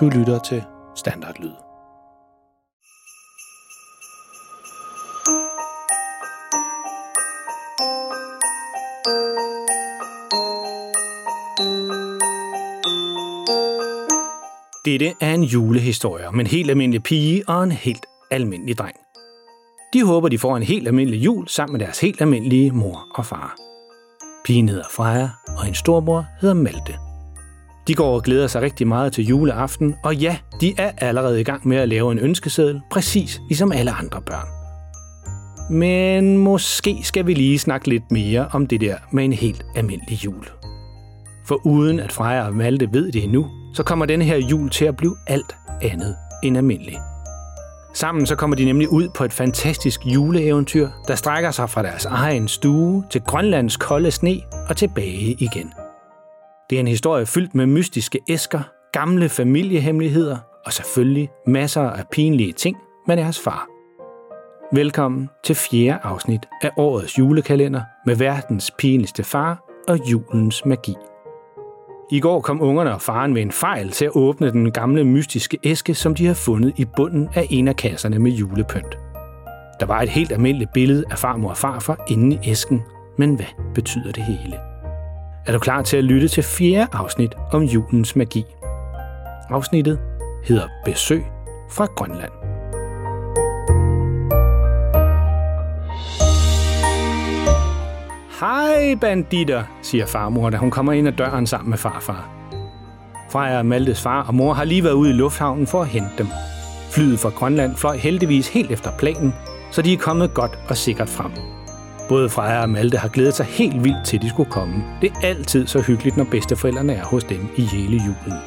Du lytter til Standardlyd. Dette er en julehistorie om en helt almindelig pige og en helt almindelig dreng. De håber, de får en helt almindelig jul sammen med deres helt almindelige mor og far. Pigen hedder Freja, og en storbror hedder Malte. De går og glæder sig rigtig meget til juleaften, og ja, de er allerede i gang med at lave en ønskeseddel, præcis ligesom alle andre børn. Men måske skal vi lige snakke lidt mere om det der med en helt almindelig jul. For uden at Freja og Malte ved det endnu, så kommer denne her jul til at blive alt andet end almindelig. Sammen så kommer de nemlig ud på et fantastisk juleeventyr, der strækker sig fra deres egen stue til Grønlands kolde sne og tilbage igen. Det er en historie fyldt med mystiske æsker, gamle familiehemmeligheder og selvfølgelig masser af pinlige ting med deres far. Velkommen til fjerde afsnit af årets julekalender med verdens pinligste far og julens magi. I går kom ungerne og faren med en fejl til at åbne den gamle mystiske æske, som de har fundet i bunden af en af kasserne med julepynt. Der var et helt almindeligt billede af farmor og farfar inde i æsken, men hvad betyder det hele? Er du klar til at lytte til fjerde afsnit om julens magi? Afsnittet hedder Besøg fra Grønland. Hej banditter, siger farmor, da hun kommer ind ad døren sammen med farfar. Freja og Maltes far og mor har lige været ude i lufthavnen for at hente dem. Flyet fra Grønland fløj heldigvis helt efter planen, så de er kommet godt og sikkert frem. Både Freja og Malte har glædet sig helt vildt til, de skulle komme. Det er altid så hyggeligt, når bedsteforældrene er hos dem i hele julen.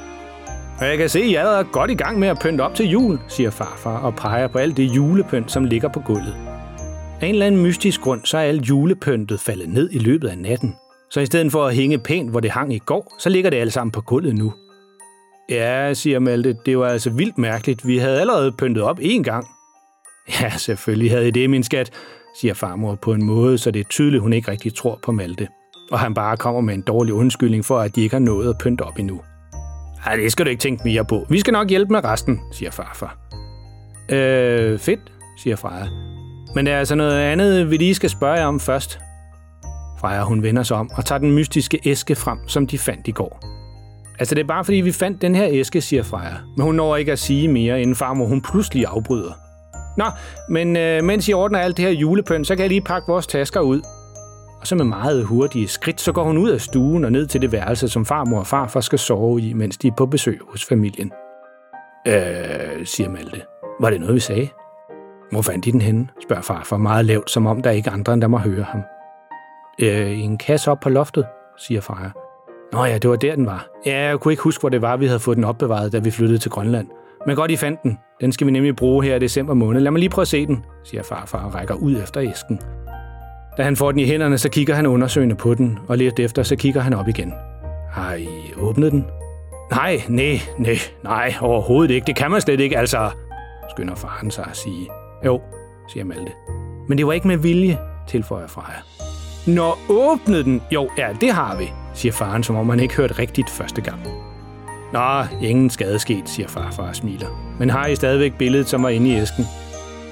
Og jeg kan se, at jeg er godt i gang med at pynte op til jul, siger farfar og peger på alt det julepynt, som ligger på gulvet. Af en eller anden mystisk grund, så er alt julepyntet faldet ned i løbet af natten. Så i stedet for at hænge pænt, hvor det hang i går, så ligger det alle sammen på gulvet nu. Ja, siger Malte, det var altså vildt mærkeligt. Vi havde allerede pyntet op én gang. Ja, selvfølgelig havde I det, min skat, siger farmor på en måde, så det er tydeligt, hun ikke rigtig tror på Malte. Og han bare kommer med en dårlig undskyldning for, at de ikke har nået at pynte op endnu. Ej, det skal du ikke tænke mere på. Vi skal nok hjælpe med resten, siger farfar. Øh, fedt, siger Freja. Men der er altså noget andet, vi lige skal spørge jer om først. Freja, hun vender sig om og tager den mystiske æske frem, som de fandt i går. Altså, det er bare fordi, vi fandt den her æske, siger Freja. Men hun når ikke at sige mere, inden farmor hun pludselig afbryder. Nå, men øh, mens I ordner alt det her julepynt, så kan jeg lige pakke vores tasker ud. Og så med meget hurtige skridt, så går hun ud af stuen og ned til det værelse, som farmor og farfar skal sove i, mens de er på besøg hos familien. Øh, siger Malte. Var det noget, vi sagde? Hvor fandt I den henne? spørger farfar meget lavt, som om der ikke er andre, end der må høre ham. Øh, i en kasse op på loftet, siger far. Nå ja, det var der, den var. Ja, jeg kunne ikke huske, hvor det var, vi havde fået den opbevaret, da vi flyttede til Grønland. Men godt, I fandt den. Den skal vi nemlig bruge her i december måned. Lad mig lige prøve at se den, siger farfar og rækker ud efter æsken. Da han får den i hænderne, så kigger han undersøgende på den, og lidt efter, så kigger han op igen. Har I åbnet den? Nej, nej, nej, nej, overhovedet ikke. Det kan man slet ikke, altså, skynder faren sig at sige. Jo, siger Malte. Men det var ikke med vilje, tilføjer Freja. Nå, åbnede den? Jo, ja, det har vi, siger faren, som om han ikke hørte rigtigt første gang. Nå, ingen skade sket, siger farfar og smiler. Men har I stadigvæk billedet, som var inde i æsken?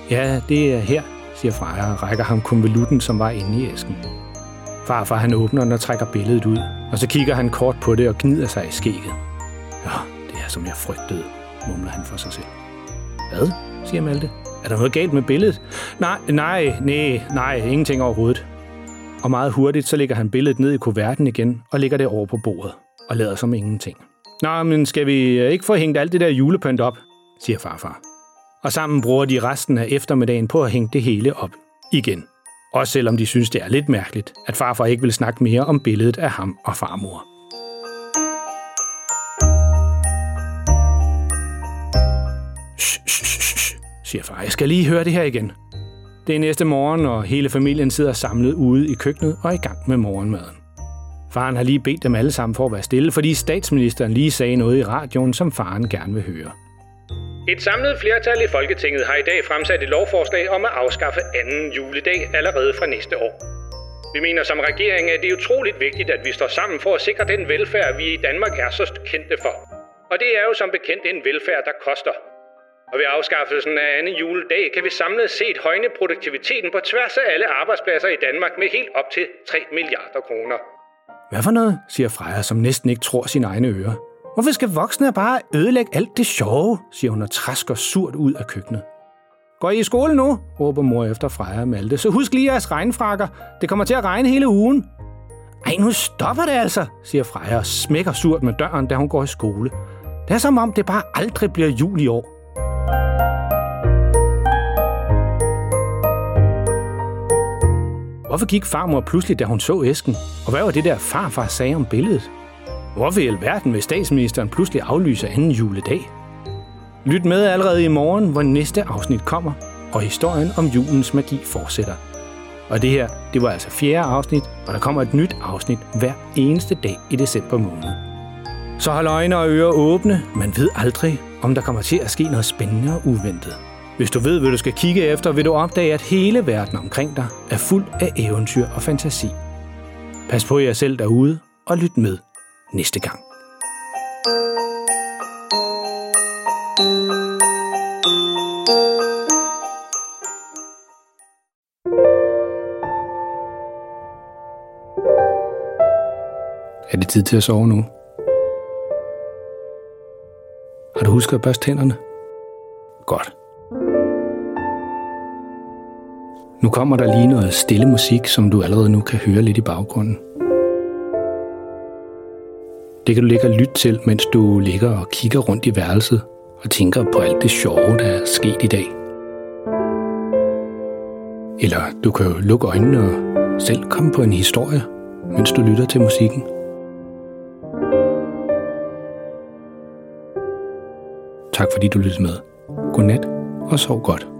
Ja, det er her, siger Freja og rækker ham konvolutten, som var inde i æsken. Farfar han åbner den og trækker billedet ud, og så kigger han kort på det og gnider sig i skægget. Ja, det er som jeg frygtede, mumler han for sig selv. Hvad? siger Malte. Er der noget galt med billedet? Nej, nej, nej, nej, ingenting overhovedet. Og meget hurtigt, så lægger han billedet ned i kuverten igen og lægger det over på bordet og lader som ingenting. Nå, men skal vi øh, ikke få hængt alt det der julepynt op, siger farfar. Og sammen bruger de resten af eftermiddagen på at hænge det hele op igen. Også selvom de synes, det er lidt mærkeligt, at farfar ikke vil snakke mere om billedet af ham og farmor. Siger far. Jeg skal lige høre det her igen. Det er næste morgen, og hele familien sidder samlet ude i køkkenet og er i gang med morgenmaden. Faren har lige bedt dem alle sammen for at være stille, fordi statsministeren lige sagde noget i radioen, som faren gerne vil høre. Et samlet flertal i Folketinget har i dag fremsat et lovforslag om at afskaffe anden juledag allerede fra næste år. Vi mener som regering, at det er utroligt vigtigt, at vi står sammen for at sikre den velfærd, vi i Danmark er så kendte for. Og det er jo som bekendt en velfærd, der koster. Og ved afskaffelsen af anden juledag kan vi samlet set højne produktiviteten på tværs af alle arbejdspladser i Danmark med helt op til 3 milliarder kroner. Hvad for noget, siger Freja, som næsten ikke tror sine egne ører. Hvorfor skal voksne bare ødelægge alt det sjove, siger hun og træsker surt ud af køkkenet. Går I i skole nu? råber mor efter Freja og Malte. Så husk lige jeres regnfrakker. Det kommer til at regne hele ugen. Ej, nu stopper det altså, siger Freja og smækker surt med døren, da hun går i skole. Det er som om, det bare aldrig bliver jul i år. Hvorfor gik farmor pludselig, da hun så æsken? Og hvad var det der farfar sagde om billedet? Hvorfor i alverden vil statsministeren pludselig aflyse anden juledag? Lyt med allerede i morgen, hvor næste afsnit kommer, og historien om julens magi fortsætter. Og det her, det var altså fjerde afsnit, og der kommer et nyt afsnit hver eneste dag i december måned. Så hold øjne og ører åbne, man ved aldrig, om der kommer til at ske noget spændende og uventet. Hvis du ved, hvad du skal kigge efter, vil du opdage, at hele verden omkring dig er fuld af eventyr og fantasi. Pas på jer selv derude, og lyt med næste gang. Er det tid til at sove nu? Har du husket at børste tænderne? Godt. Nu kommer der lige noget stille musik, som du allerede nu kan høre lidt i baggrunden. Det kan du ligge og lytte til, mens du ligger og kigger rundt i værelset og tænker på alt det sjove, der er sket i dag. Eller du kan jo lukke øjnene og selv komme på en historie, mens du lytter til musikken. Tak fordi du lyttede med. Godnat og sov godt.